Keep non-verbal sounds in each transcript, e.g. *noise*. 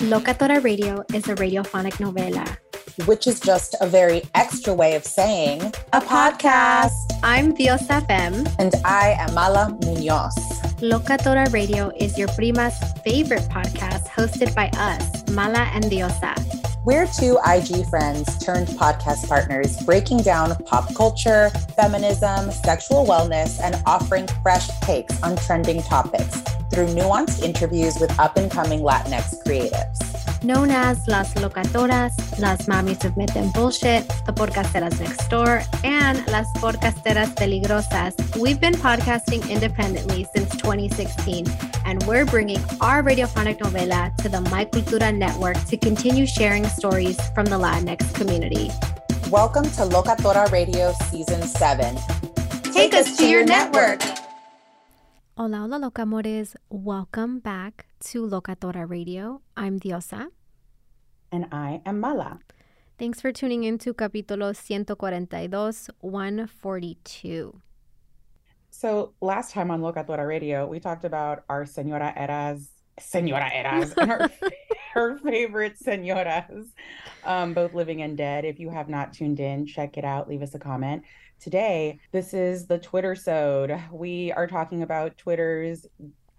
Locatora Radio is a radiophonic novela. Which is just a very extra way of saying a podcast. I'm Diosa Fem. And I am Mala Munoz. Locatora Radio is your prima's favorite podcast hosted by us, Mala and Diosa. We're two IG friends turned podcast partners breaking down pop culture, feminism, sexual wellness, and offering fresh takes on trending topics through nuanced interviews with up and coming Latinx creatives. Known as Las Locatoras, Las Mamis of Myth and Bullshit, The Podcasteras Next Door, and Las Podcasteras Peligrosas, we've been podcasting independently since 2016, and we're bringing our radiophonic novela to the My Cultura network to continue sharing stories from the Latinx community. Welcome to Locatora Radio Season 7. Take us to your network. Hola, hola, locamores. Welcome back to Locatora Radio. I'm Diosa. And I am Mala. Thanks for tuning in to capítulo 142, 142. So last time on Locatora Radio, we talked about our Senora Eras, Senora Eras, and her, *laughs* *laughs* her favorite Senoras, um, both living and dead. If you have not tuned in, check it out. Leave us a comment. Today, this is the Twitter sode. We are talking about Twitter's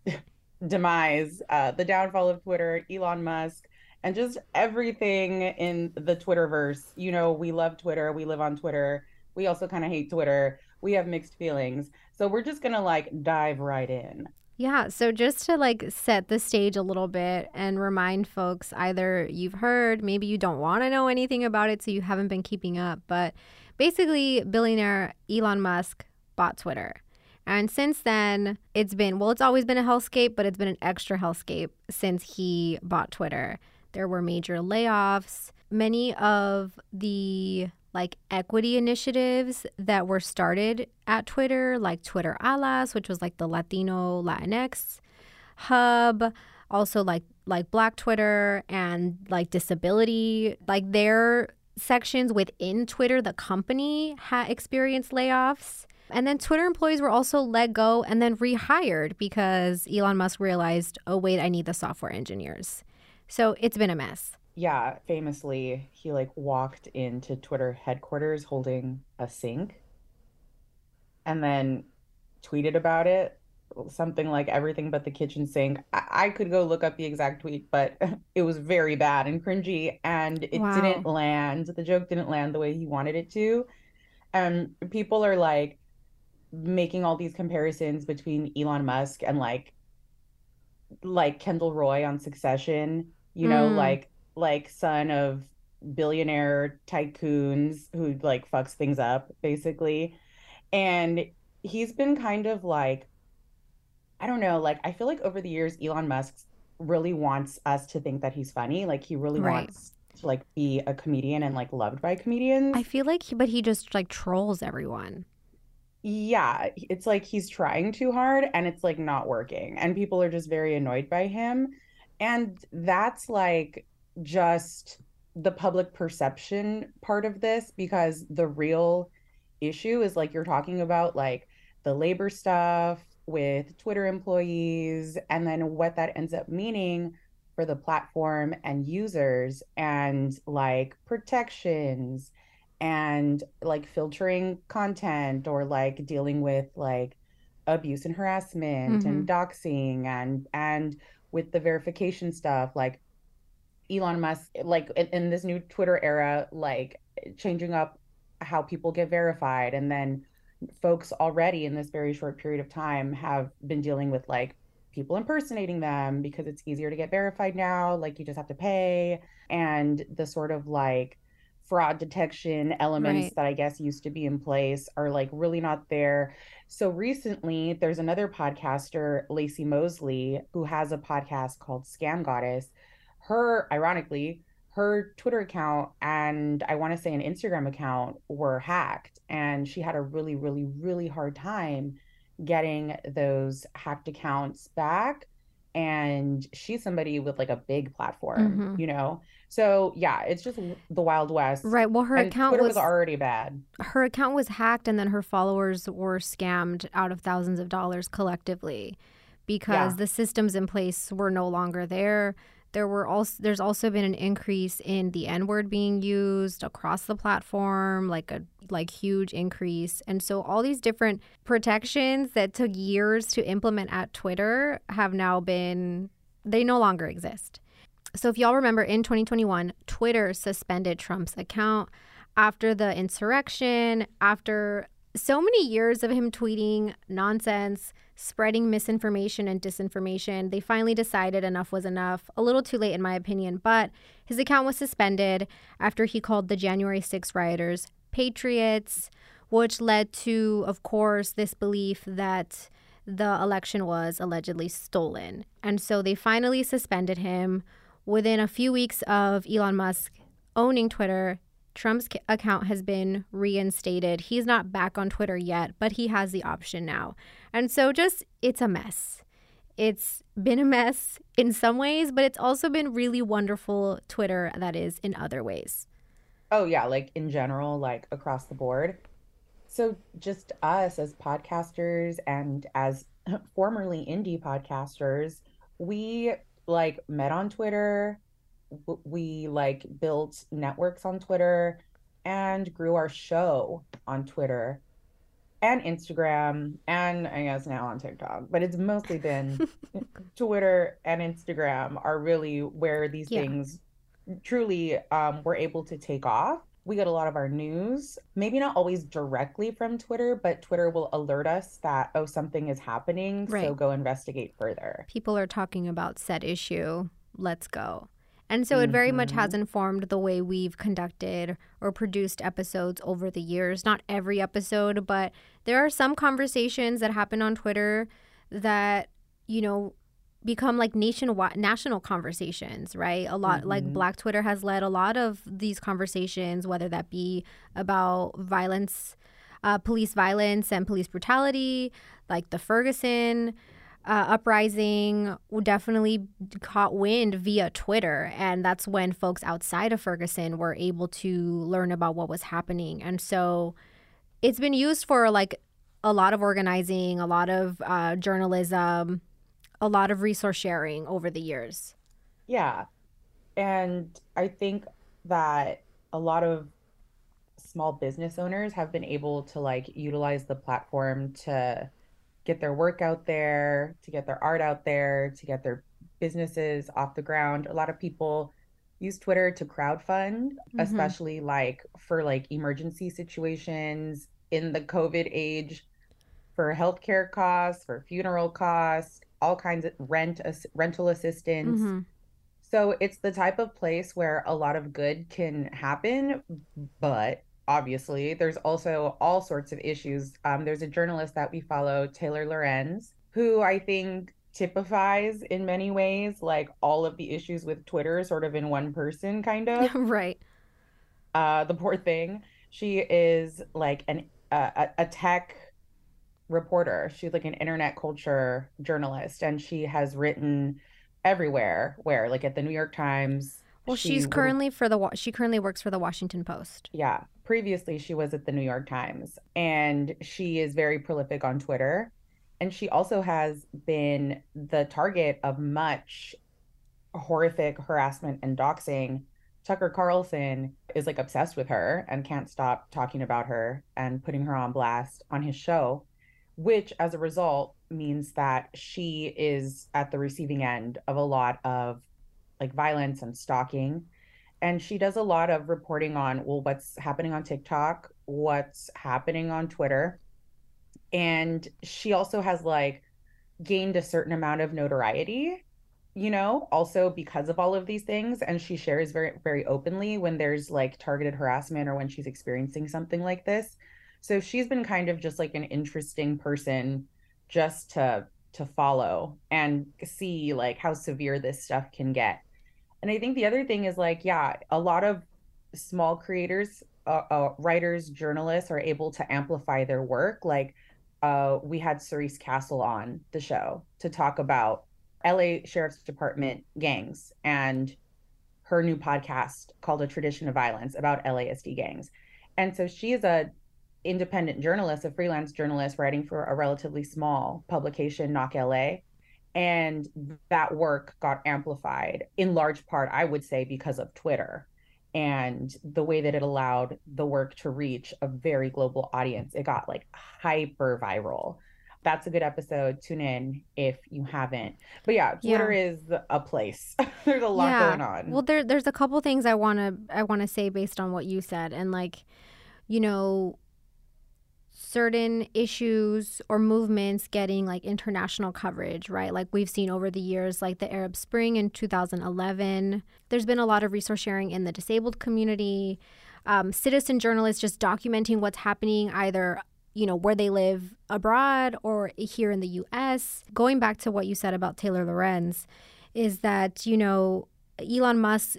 *laughs* demise, uh, the downfall of Twitter, Elon Musk, and just everything in the Twitterverse. You know, we love Twitter. We live on Twitter. We also kind of hate Twitter. We have mixed feelings. So we're just going to like dive right in. Yeah, so just to like set the stage a little bit and remind folks either you've heard, maybe you don't want to know anything about it, so you haven't been keeping up, but basically, billionaire Elon Musk bought Twitter. And since then, it's been, well, it's always been a hellscape, but it's been an extra hellscape since he bought Twitter. There were major layoffs. Many of the like equity initiatives that were started at Twitter, like Twitter Alas, which was like the Latino Latinx hub, also like like Black Twitter and like disability, like their sections within Twitter, the company had experienced layoffs. And then Twitter employees were also let go and then rehired because Elon Musk realized, oh, wait, I need the software engineers. So it's been a mess. Yeah, famously, he like walked into Twitter headquarters holding a sink and then tweeted about it something like everything but the kitchen sink. I, I could go look up the exact tweet, but *laughs* it was very bad and cringy and it Wow. didn't land. The joke didn't land the way he wanted it to. And people are like making all these comparisons between Elon Musk and like like Kendall Roy on Succession, you know, Mm. like like son of billionaire tycoons who like fucks things up basically. And he's been kind of like I don't know, like I feel like over the years Elon Musk really wants us to think that he's funny. Like he really Right. wants to like be a comedian and like loved by comedians. I feel like, he, but he just like trolls everyone. Yeah, it's like he's trying too hard and it's like not working. And people are just very annoyed by him. And that's like just the public perception part of this because the real issue is like you're talking about like the labor stuff with Twitter employees and then what that ends up meaning for the platform and users and like protections and like filtering content or like dealing with like abuse and harassment and mm-hmm. doxing and and with the verification stuff like Elon Musk like in, in this new Twitter era like changing up how people get verified and then folks already in this very short period of time have been dealing with like people impersonating them because it's easier to get verified now like you just have to pay and the sort of like fraud detection elements Right. that I guess used to be in place are like really not there. So recently, there's another podcaster, Laci Mosley, who has a podcast called Scam Goddess. Her, ironically, her Twitter account and I want to say an Instagram account were hacked. And she had a really, really, really hard time getting those hacked accounts back. And she's somebody with like a big platform, Mhm. you know? So yeah, it's just the Wild West. Right. Well, her And account was, was already bad. her account was hacked, and then her followers were scammed out of thousands of dollars collectively because Yeah. the systems in place were no longer there. There were also there's also been an increase in the N word being used across the platform, like a like huge increase. And so all these different protections that took years to implement at Twitter have now been they no longer exist. So if y'all remember in 2021, Twitter suspended Trump's account after the insurrection, after so many years of him tweeting nonsense, spreading misinformation and disinformation. They finally decided enough was enough. A little too late, in my opinion, but his account was suspended after he called the January 6 rioters patriots, which led to, of course, this belief that the election was allegedly stolen. And so they finally suspended him. Within a few weeks of Elon Musk owning Twitter, Trump's account has been reinstated. He's not back on Twitter yet, but he has the option now. And so just it's a mess. It's been a mess in some ways, but it's also been really wonderful Twitter that is in other ways. Oh yeah, like in general, like across the board. So just us as podcasters and as *laughs* formerly indie podcasters, we like met on Twitter. We like built networks on Twitter and grew our show on Twitter and Instagram and I guess now on TikTok. But it's mostly been *laughs* Twitter and Instagram are really where these Yeah. things truly um, were able to take off. We get a lot of our news, maybe not always directly from Twitter, but Twitter will alert us that, oh, something is happening. So go investigate further. People are talking about said issue. Let's go. And so it very much has informed the way we've conducted or produced episodes over the years. Not every episode, but there are some conversations that happen on Twitter that, you know, become like nationwide national conversations, right? A lot like Black Twitter has led a lot of these conversations, whether that be about violence, uh, police violence and police brutality, like the Ferguson uh, uprising definitely caught wind via Twitter. And that's when folks outside of Ferguson were able to learn about what was happening. And so it's been used for like a lot of organizing, a lot of uh, journalism, a lot of resource sharing over the years. Yeah. And I think that a lot of small business owners have been able to like utilize the platform to get their work out there, to get their art out there, to get their businesses off the ground. A lot of people use Twitter to crowdfund, mm-hmm. especially like for like emergency situations in the COVID age for healthcare costs, for funeral costs, all kinds of rent rental assistance. Mm-hmm. So it's the type of place where a lot of good can happen, but obviously there's also all sorts of issues. Um, there's a journalist that we follow, Taylor Lorenz, who I think typifies in many ways like all of the issues with Twitter sort of in one person kind *laughs* of. right. Uh the poor thing. She is like an uh, a tech reporter. She's like an internet culture journalist and she has written everywhere where like at the New York Times. Well, she she's currently for the she currently works for the Washington Post. Yeah. Previously she was at the New York Times and she is very prolific on Twitter and she also has been the target of much horrific harassment and doxing. Tucker Carlson is like obsessed with her and can't stop talking about her and putting her on blast on his show, which as a result means that she is at the receiving end of a lot of like violence and stalking. And she does a lot of reporting on, well, what's happening on TikTok, what's happening on Twitter. And she also has like gained a certain amount of notoriety you know also because of all of these things. And she shares very very openly when there's like targeted harassment or when she's experiencing something like this. So she's been kind of just like an interesting person just to to follow and see like how severe this stuff can get and i think the other thing is like yeah a lot of small creators uh, uh, writers journalists are able to amplify their work like uh, we had Cerise Castle on the show to talk about LA Sheriff's Department gangs and her new podcast called A Tradition of Violence about LASD gangs. And so she is a independent journalist, a freelance journalist writing for a relatively small publication, Knock LA. And that work got amplified in large part, I would say, because of Twitter and the way that it allowed the work to reach a very global audience. It got like hyper viral. That's a good episode. Tune in if you haven't. But yeah, Twitter yeah. is a place. *laughs* there's a lot yeah. going on. Well, there there's a couple things I want to I want to say based on what you said and like you know certain issues or movements getting like international coverage, right? Like we've seen over the years, like the Arab Spring in 2011. There's been a lot of resource sharing in the disabled community, um, citizen journalists just documenting what's happening either you know where they live abroad or here in the US. Going back to what you said about Taylor Lorenz is that you know Elon Musk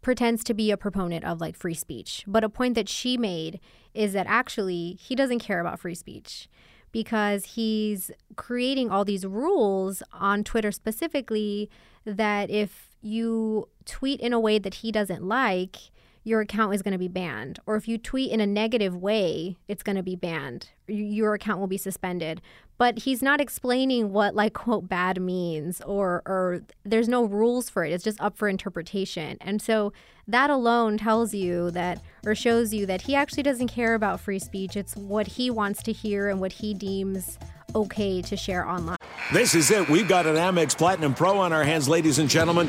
pretends to be a proponent of like free speech. But a point that she made is that actually he doesn't care about free speech because he's creating all these rules on Twitter specifically that if you tweet in a way that he doesn't like, your account is going to be banned. Or if you tweet in a negative way, it's going to be banned. Your account will be suspended. But he's not explaining what like *laughs* quote bad means or or there's no rules for it. It's just up for interpretation. And so that alone tells you that or shows you that he actually doesn't care about free speech. It's what he wants to hear and what he deems okay to share online. This is it. We've got an Amex Platinum Pro on our hands, ladies and gentlemen.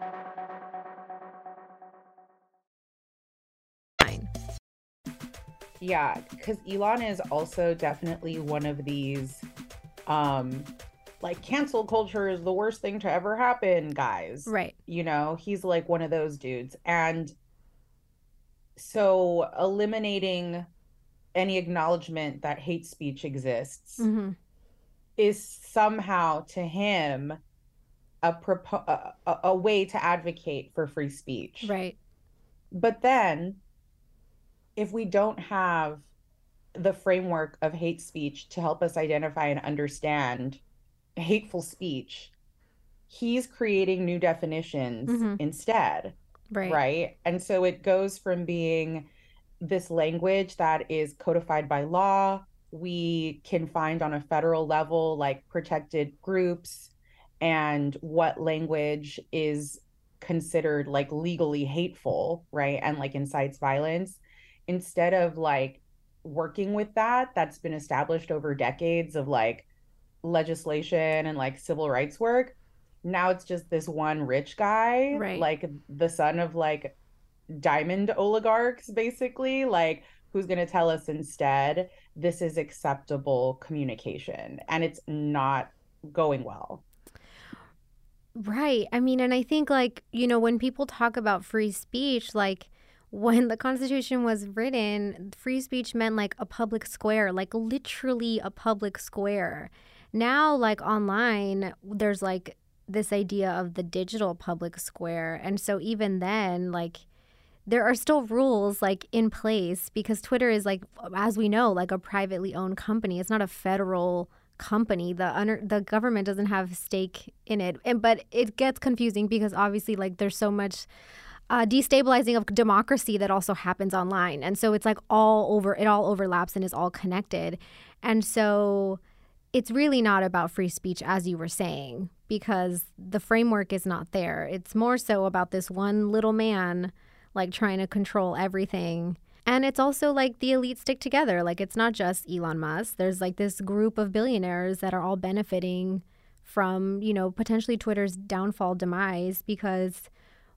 Yeah, because Elon is also definitely one of these, um, like cancel culture is the worst thing to ever happen, guys. Right. You know, he's like one of those dudes. And so eliminating any acknowledgement that hate speech exists mm-hmm. is somehow to him a, propo- a, a way to advocate for free speech. Right. But then if we don't have the framework of hate speech to help us identify and understand hateful speech, he's creating new definitions Mhm. instead. Right. Right. And so it goes from being this language that is codified by law, we can find on a federal level, like protected groups, and what language is considered like legally hateful, right? And like incites violence instead of like working with that that's been established over decades of like legislation and like civil rights work now it's just this one rich guy Right. like the son of like diamond oligarchs basically like who's going to tell us instead this is acceptable communication and it's not going well Right. I mean, and I think like, you know, when people talk about free speech, like when the Constitution was written, free speech meant like a public square, like literally a public square. Now, like online, there's like this idea of the digital public square. And so even then, like, there are still rules like in place because Twitter is like, as we know, like a privately owned company. It's not a federal company. The under the government doesn't have stake in it, and but it gets confusing because obviously, like, there's so much uh, destabilizing of democracy that also happens online. And so it's like all over, it all overlaps and is all connected. And so it's really not about free speech, as you were saying, because the framework is not there. It's more so about this one little man, like trying to control everything. And it's also like the elite stick together. Like it's not just Elon Musk. There's like this group of billionaires that are all benefiting from, you know, potentially Twitter's downfall demise because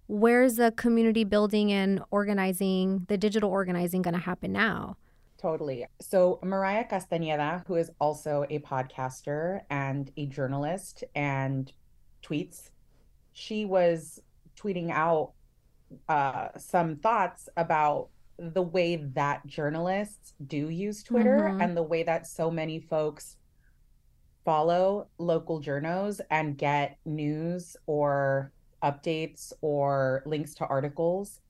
where's the community building and organizing, the digital organizing going to happen now? Totally. So, Mariah Castañeda, who is also a podcaster and a journalist and tweets, she was tweeting out uh, some thoughts about the way that journalists do use Twitter mm-hmm. and the way that so many folks follow local journos and get news or updates or links to articles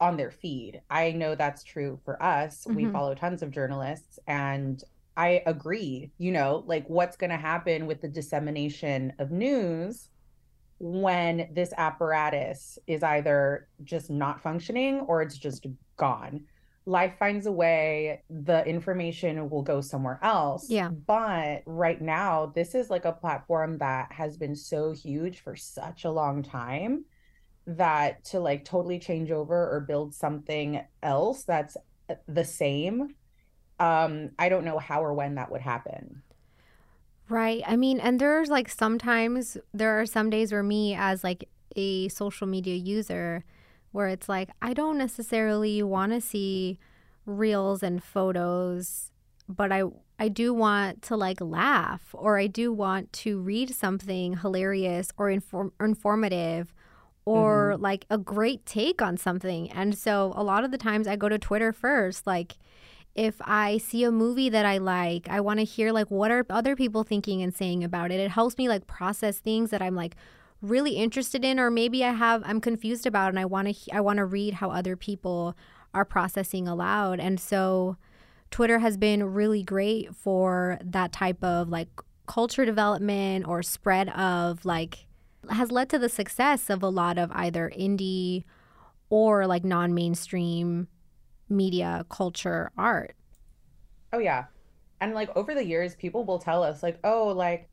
on their feed. I know that's true for us. Mm-hmm. We follow tons of journalists and I agree, you know, like what's going to happen with the dissemination of news when this apparatus is either just not functioning or it's just gone life finds a way the information will go somewhere else. Yeah. But right now this is like a platform that has been so huge for such a long time that to like totally change over or build something else that's uh, the same um i don't know how or when that would happen. Right. I mean and there's like sometimes there are some days where me as like a social media user where it's like I don't necessarily want to see reels and photos, but I I do want to like laugh or I do want to read something hilarious or inform- informative or mm-hmm. like a great take on something. And so a lot of the times I go to Twitter first like if I see a movie that I like, I want to hear like what are other people thinking and saying about it. It helps me like process things that I'm like really interested in or maybe I have I'm confused about and I want to I want to read how other people are processing aloud. And so Twitter has been really great for that type of like culture development or spread of like has led to the success of a lot of either indie or like non-mainstream media culture art. Oh yeah. And like over the years people will tell us like, "Oh, like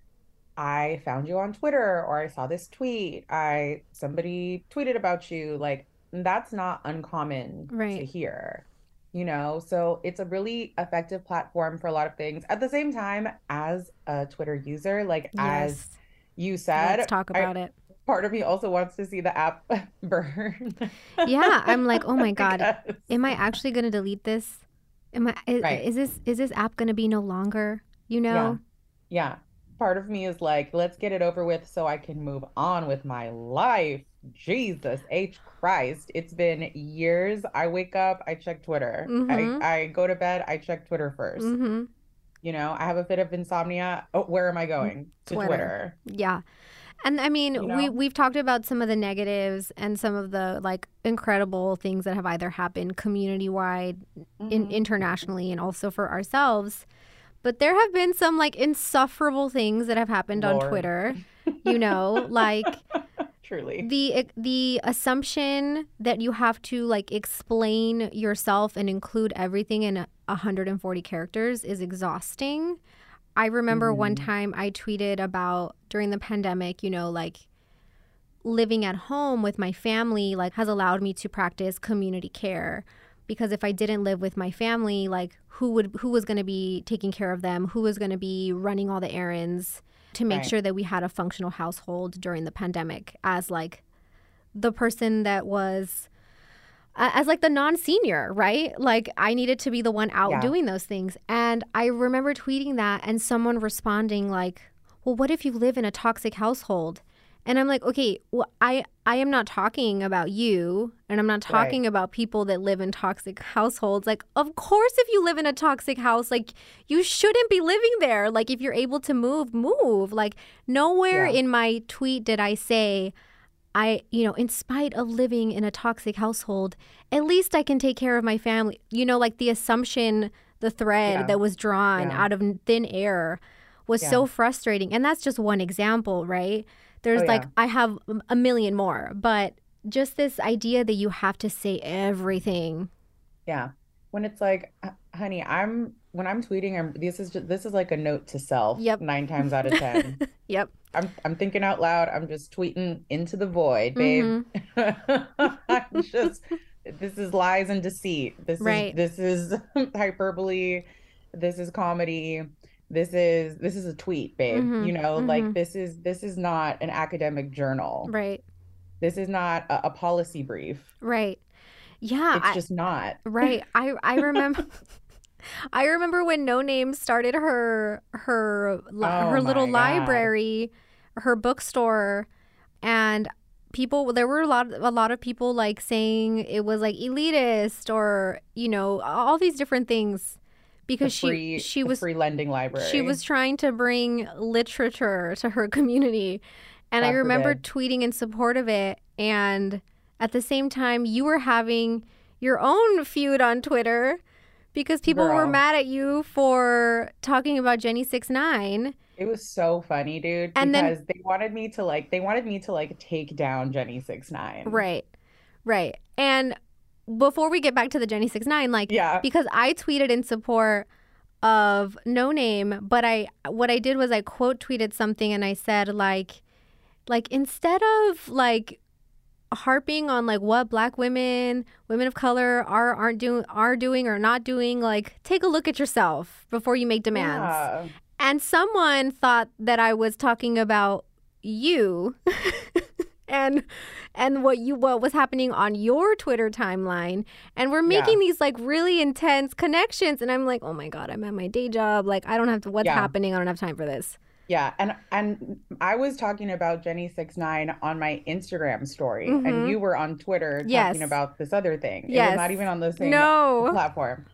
I found you on Twitter or I saw this tweet. I somebody tweeted about you like that's not uncommon right. to hear. You know, so it's a really effective platform for a lot of things. At the same time, as a Twitter user, like yes. as you said, let's talk about I, it. Part of me also wants to see the app *laughs* burn. *laughs* yeah, I'm like, oh my *laughs* god, am I actually going to delete this? Am I? Is, right. is this is this app going to be no longer? You know? Yeah. yeah part of me is like, let's get it over with so I can move on with my life. Jesus H Christ. It's been years. I wake up, I check Twitter. Mm-hmm. I, I go to bed, I check Twitter 1st mm-hmm. You know, I have a bit of insomnia. Oh, where am I going? To Twitter. Twitter. Yeah. And I mean, you know? we we've talked about some of the negatives and some of the like incredible things that have either happened community wide, mm-hmm. in, internationally, and also for ourselves. But there have been some like insufferable things that have happened Lord. on Twitter. You know, *laughs* like truly the the assumption that you have to like explain yourself and include everything in 140 characters is exhausting. I remember mm-hmm. one time I tweeted about during the pandemic, you know, like living at home with my family like has allowed me to practice community care because if I didn't live with my family, like who would who was going to be taking care of them? Who was going to be running all the errands to make right. sure that we had a functional household during the pandemic as like the person that was as like the non-senior, right? Like I needed to be the one out yeah. doing those things. And I remember tweeting that and someone responding like, "Well, what if you live in a toxic household?" And I'm like, okay, well, I I am not talking about you, and I'm not talking Right. about people that live in toxic households. Like, of course, if you live in a toxic house, like you shouldn't be living there. Like, if you're able to move, move. Like, nowhere Yeah. in my tweet did I say, I, you know, in spite of living in a toxic household, at least I can take care of my family. You know, like the assumption, the thread Yeah. that was drawn Yeah. out of thin air was so frustrating. And that's just one example, right? Oh, There's Oh, like, yeah. I have a million more, but just this idea that you have to say everything. Yeah. When it's like, honey, I'm when I'm tweeting, I'm this is just, this is like a note to self. Yep. Nine times out of ten. *laughs* Yep. I'm I'm thinking out loud. I'm just tweeting into the void, babe. Mm-hmm. *laughs* I'm just this is lies and deceit. This Right. is this is *laughs* hyperbole. This is comedy. This is this is a tweet, babe. Mhm, You know, mhm. like this is this is not an academic journal. Right. This is not a, a policy brief. Right. Yeah. It's I- just not. Right. I I *laughs* remember *laughs* I remember when No Name started her her Oh her little God. library, her bookstore and people there were a lot a lot of people like saying it was like elitist or you know all these different things because free, she she was free lending library. she was trying to bring literature to her *laughs* community. And I remember forbid. tweeting in support of it. And at the same time, you were having your own feud on Twitter because people were mad at you for talking about Jenny Six Nine. It was so funny, dude. And then- they wanted me to like they wanted me to like take down Jenny Six Nine. Right. Right. And before we get back to the Jenny Six Nine, like Yeah. because I tweeted in support of no name, but I what I did was I quote tweeted something and I said like like instead of like harping on like what black women, women of color are aren't doing are doing or not doing, like take a look at yourself before you make demands. Yeah. And someone thought that I was talking about you *laughs* and and what you what was happening on your Twitter timeline. And we're Yeah. making these like really intense connections. And I'm like, oh my God, I'm at my day job. Like I don't have to what's Yeah. happening? I don't have time for this. Yeah, and and I was talking about Jenny Six Nine on my Instagram story, Mhm. and you were on Twitter Yes. talking about this other thing. Yes. not even on the same No. platform.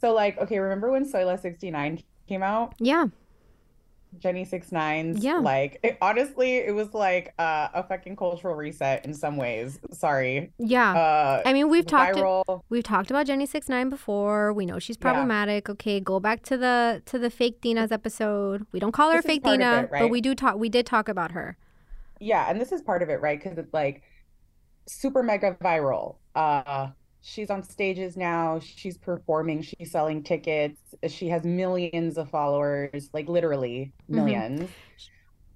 So like, okay, remember when Soyla 69 came out? Yeah. Jenny Six Nine's Yeah. like it, honestly, it was like uh, a fucking cultural reset in some ways. Sorry. Yeah. Uh, I mean, we've talked we've talked about Jenny Six Nine before. We know she's Yeah. problematic. Okay, go back to the to the fake Dina's episode. We don't call her This fake Dina, it, but we do talk. We did talk about her. Yeah, and this is part of it, right? Because it's like super mega viral. Uh, she's on stages now. She's performing. She's selling tickets. She has millions of followers, like literally Mhm. 1000000s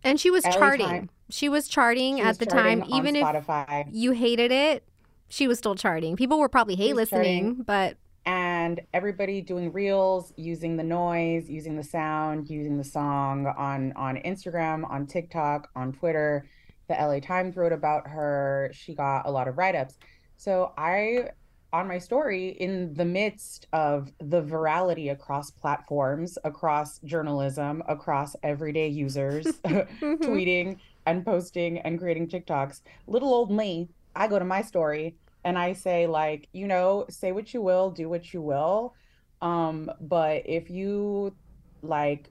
And she was LA charting. Time- She was charting She at was the charting time, even if you hated it. She was still charting. People were probably hate listening, charting. but and everybody doing reels, using the noise, using the sound, using the song on on Instagram, on TikTok, on Twitter. The LA Times wrote about her. She got a lot of write-ups. So I on my story in the midst of the virality across platforms, across journalism, across everyday users *laughs* *laughs* tweeting and posting and creating TikToks, little old me, I go to my story and I say like, you know, say what you will, do what you will. Um, but if you like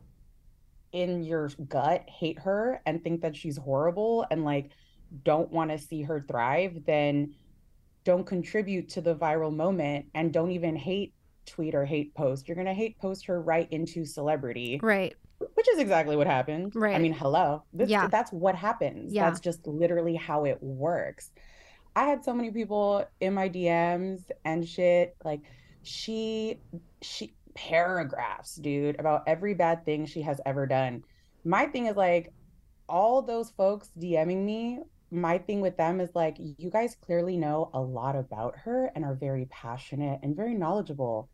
in your gut hate her and think that she's horrible and like don't want to see her thrive, then don't contribute to the viral moment and don't even hate tweet or hate post. You're going to hate post her right into celebrity. right. Which is exactly what happened. Right. I mean, hello. This Yeah. that's what happens. Yeah. That's just literally how it works. I had so many people in my DMs and shit like she she paragraphs, dude, about every bad thing she has ever done. My thing is like all those folks DMing me, my thing with them is like you guys clearly know a lot about her and are very passionate and very knowledgeable.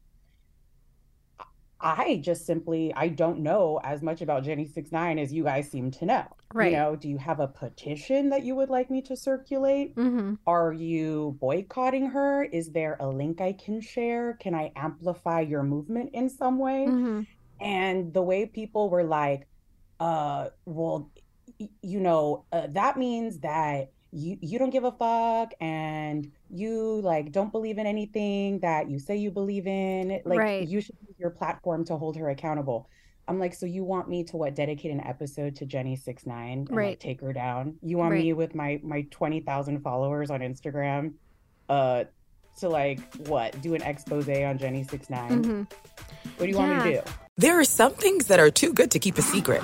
I just simply I don't know as much about Jenny Six Nine as you guys seem to know. Right. You know, do you have a petition that you would like me to circulate? Mm-hmm. Are you boycotting her? Is there a link I can share? Can I amplify your movement in some way? Mm-hmm. And the way people were like, uh, well, you know, uh, that means that you you don't give a fuck and you like don't believe in anything that you say you believe in. Like Right. you should use your platform to hold her accountable. I'm like, so you want me to what dedicate an episode to Jenny Six Nine and like Right. take her down? You want Right. me with my my twenty thousand followers on Instagram, uh, to like what do an expose on Jenny Six Mhm. What do you want me to do? There are some things that are too good to keep a secret.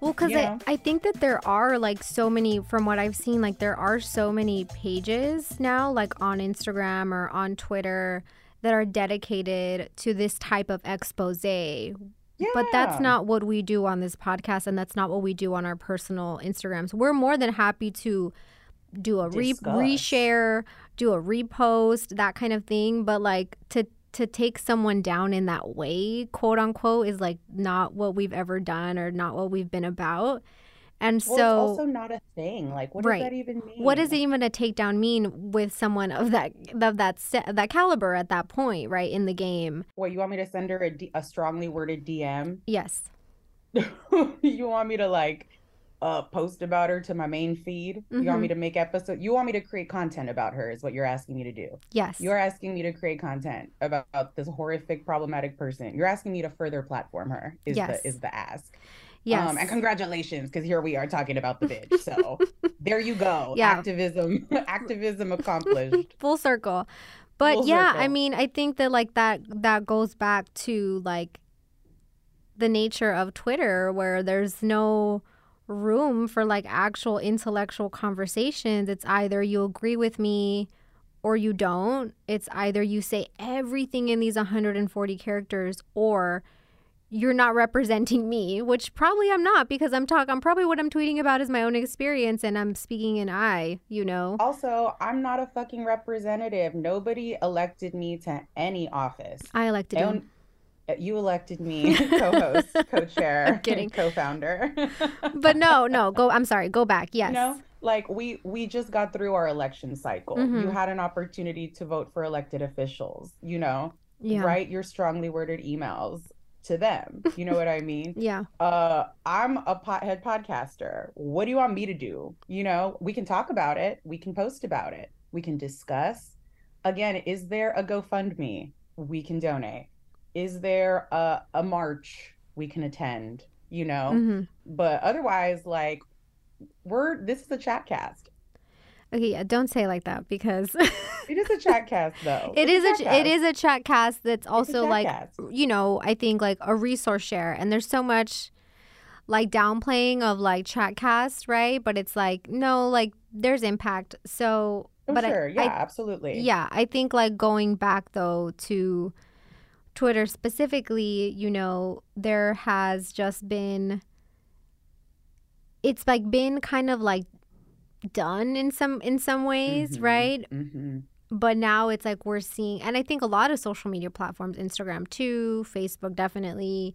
Well, because. I, I think that there are like so many, from what I've seen, like there are so many pages now, like on Instagram or on Twitter, that are dedicated to this type of expose. Yeah. But that's not what we do on this podcast, and that's not what we do on our personal Instagrams. We're more than happy to do a re- Discuss. reshare, do a repost, that kind of thing. But like to to take someone down in that way, quote unquote, is like not what we've ever done or not what we've been about. And Well, so it's also not a thing. Like, what right. does that even mean? What does it even a takedown mean with someone of that of that that caliber at that point, right in the game? What you want me to send her a, D- a strongly worded DM? Yes. *laughs* you want me to like uh post about her to my main feed? You want me Mhm. to make episode? You want me to create content about her? Is what you're asking me to do? Yes. You're asking me to create content about this horrific, problematic person. You're asking me to further platform her. Is Yes. the is the ask? Yes. Um, and congratulations, because here we are talking about the bitch. So *laughs* there you go. Yeah. Activism, *laughs* activism accomplished. *laughs* full circle. But Full yeah, I mean, I think that like that that goes back to like the nature of Twitter where there's no room for like actual intellectual conversations. It's either you agree with me or you don't. It's either you say everything in these 140 characters or you're not representing me, which probably I'm not because I'm talking I'm probably what I'm tweeting about is my own experience and I'm speaking in I, you know. Also, I'm not a fucking representative. Nobody elected me to any office. I elected you. uh, You elected me *laughs* co-host, co-chair, co-founder. *laughs* but no, no, go. I'm sorry. Go back. Yes. You know, like we we just got through our election cycle. You Mhm. had an opportunity to vote for elected officials. You know, Yeah. write your strongly worded emails to them. You know what I *laughs* mean? Yeah. Uh, I'm a pothead podcaster. What do you want me to do? You know, we can talk about it. We can post about it. We can discuss. Again, is there a GoFundMe? We can donate. Is there a, a march we can attend? You know, Mhm. but otherwise, like, we're this is a chat cast. Okay. Yeah. Don't say it like that because *laughs* It is a chat cast, though. it It's is a chat it cast. a chat cast that's also like cast. you know I think like a resource share and there's so much like downplaying of like chat cast right but it's like no like there's impact so Oh, but I- yeah, I, absolutely. Yeah, I think like going back though to Twitter specifically, you know, there has just been it's like been kind of like done in some in some ways, Mhm, right? mhm. But now it's like we're seeing and I think a lot of social media platforms, Instagram too, Facebook definitely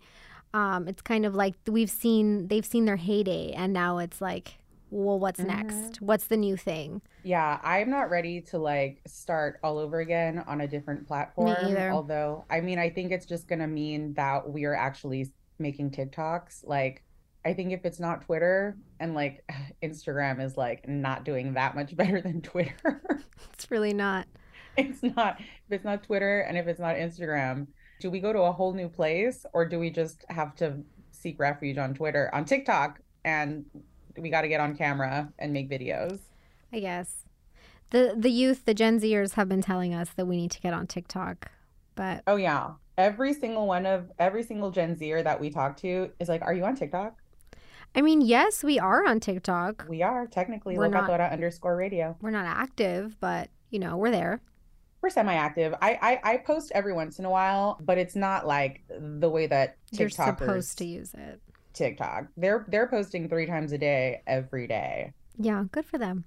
um it's kind of like we've seen they've seen their heyday and now it's like well what's Mm-hmm. next? What's the new thing? Yeah, I'm not ready to like start all over again on a different platform. Me either. Although, I mean, I think it's just gonna mean that we are actually making TikToks. Like, I think if it's not Twitter and like *sighs* Instagram is like not doing that much *laughs* better than Twitter, *laughs* It's really not. it's not. If it's not Twitter and if it's not Instagram, do we go to a whole new place or do we just have to seek refuge on Twitter, on TikTok, and we got to get on camera and make videos? I guess. The the youth, the Gen Zers have been telling us that we need to get on TikTok. But Oh yeah. Every single one of every single Gen Zer that we talk to is like, "Are you on TikTok?" I mean, yes, we are on TikTok. We are technically We're not- underscore radio. We're not active, but you know, we're there. We're semi-active. I, I I post every once in a while, but it's not like the way that You're supposed to use it. TikTok. They're they're posting three times a day every day. Yeah, good for them.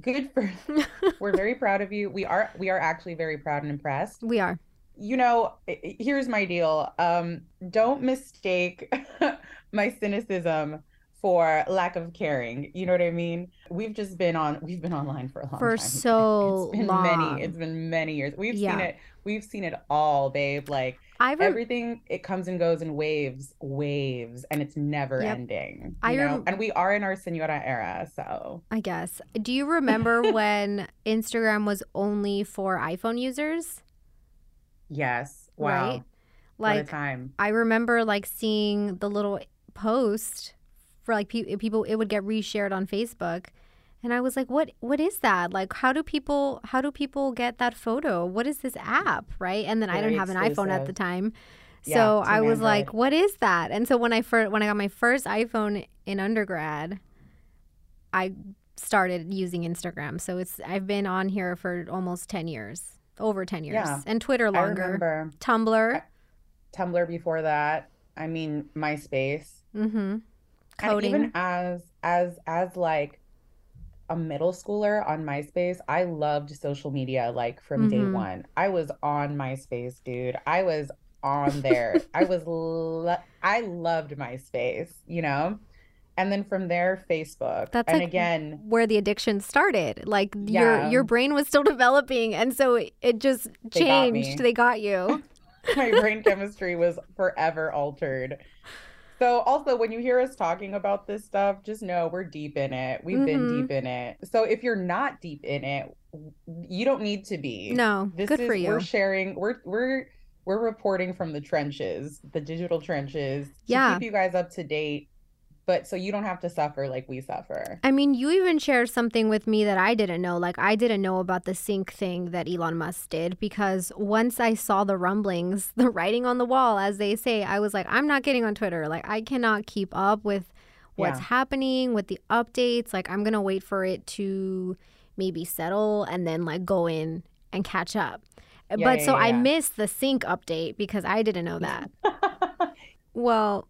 Good for. *laughs* We're very proud of you. We are we are actually very proud and impressed. We are. you know, here's my deal. Um, don't mistake *laughs* my cynicism for lack of caring. You know what I mean? We've just been on we've been online for a long For time. so it's been long. many it's been many years. We've Yeah. seen it we've seen it all, babe. Like I rem- everything it comes and goes in waves, waves, and it's never Yep. ending. I You know? rem- and we are in our senora era, so I guess. Do you remember *laughs* when Instagram was only for iPhone users? yes. Wow. Right? Like time. I remember like seeing the little post for like pe- people it would get reshared on Facebook And I was like, "What? What is that? Like, how do people? How do people get that photo? What is this app, right?" And then I didn't have an iPhone at the time, so Team I was like, "What is that?" And so when I first when I got my first iPhone in undergrad, I started using Instagram. So it's I've been on here for almost ten years, over ten years, Yeah. and Twitter I longer. remember. Tumblr. Tumblr before that. I mean, MySpace. Mm-hmm. And Coding. even as as as like a middle schooler on MySpace, I loved social media like from day Mhm. one. I was on MySpace, dude. I was on there. *laughs* I was lo- I loved MySpace, you know? And then from there, Facebook. That's and like again, where the addiction started. Like your Yeah. your brain was still *laughs* developing, and so it, it just They got changed. They got you. *laughs* my brain chemistry was forever altered. So also when you hear us talking about this stuff, just know we're deep in it. We've been Mhm. deep in it. So if you're not deep in it, you don't need to be. No, This good is for you. we're sharing we're we're we're reporting from the trenches, the digital trenches to Yeah. keep you guys up to date, but so you don't have to suffer like we suffer. I mean, you even shared something with me that I didn't know. Like, I didn't know about the sync thing that Elon Musk did because once I saw the rumblings, *laughs* the writing on the wall, as they say, I was like, I'm not getting on Twitter. Like, I cannot keep up with what's Yeah. happening, with the updates. Like, I'm going to wait for it to maybe settle and then, like, go in and catch up. Yeah, but yeah, so I missed the sync update because I didn't know that. *laughs* well,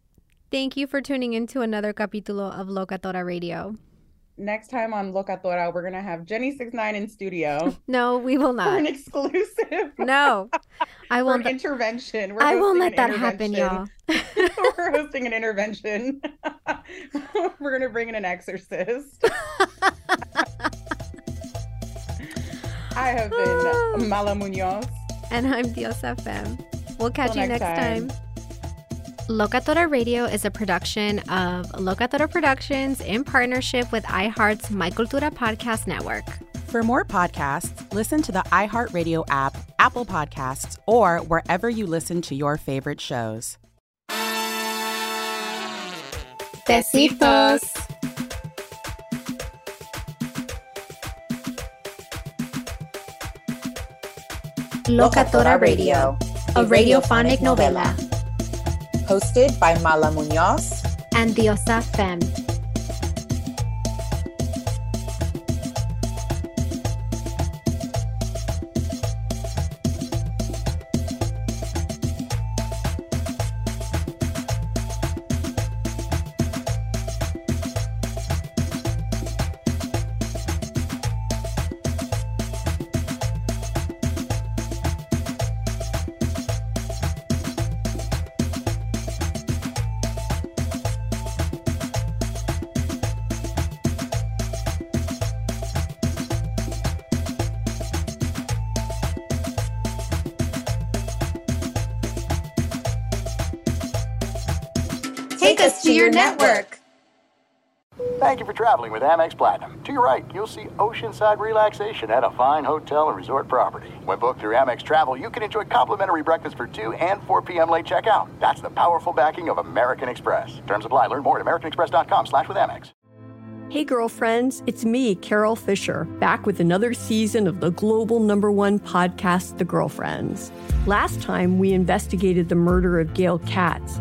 thank you for tuning into another capítulo of Locatora Radio. Next time on Locatora, we're gonna have Jenny Six Nine in studio *laughs* No, we will for not. an exclusive. No, I *laughs* won't. an intervention. We're I won't let that happen, y'all. *laughs* We're hosting an intervention. We're gonna bring in an exorcist. I have been *sighs* Mala Munoz. And I'm Diosa Femme. We'll catch Till you next next time. time. Locatora Radio is a production of Locatora Productions in partnership with iHeart's My Cultura Podcast Network. For more podcasts, listen to the iHeartRadio app, Apple Podcasts, or wherever you listen to your favorite shows. Besitos. Locatora Radio, a radiophonic novela. Hosted by Mala Munoz And the Femme. Take your network. Thank you for traveling with Amex Platinum. To your right, you'll see oceanside relaxation at a fine hotel and resort property. When booked through Amex Travel, you can enjoy complimentary breakfast for 2 and 4 p.m. late checkout. That's the powerful backing of American Express. Terms apply. Learn more at americanexpress.com slash with Amex. Hey, girlfriends, it's me, Carol Fisher, back with another season of the global number one podcast, The Girlfriends. Last time, we investigated the murder of Gail Katz.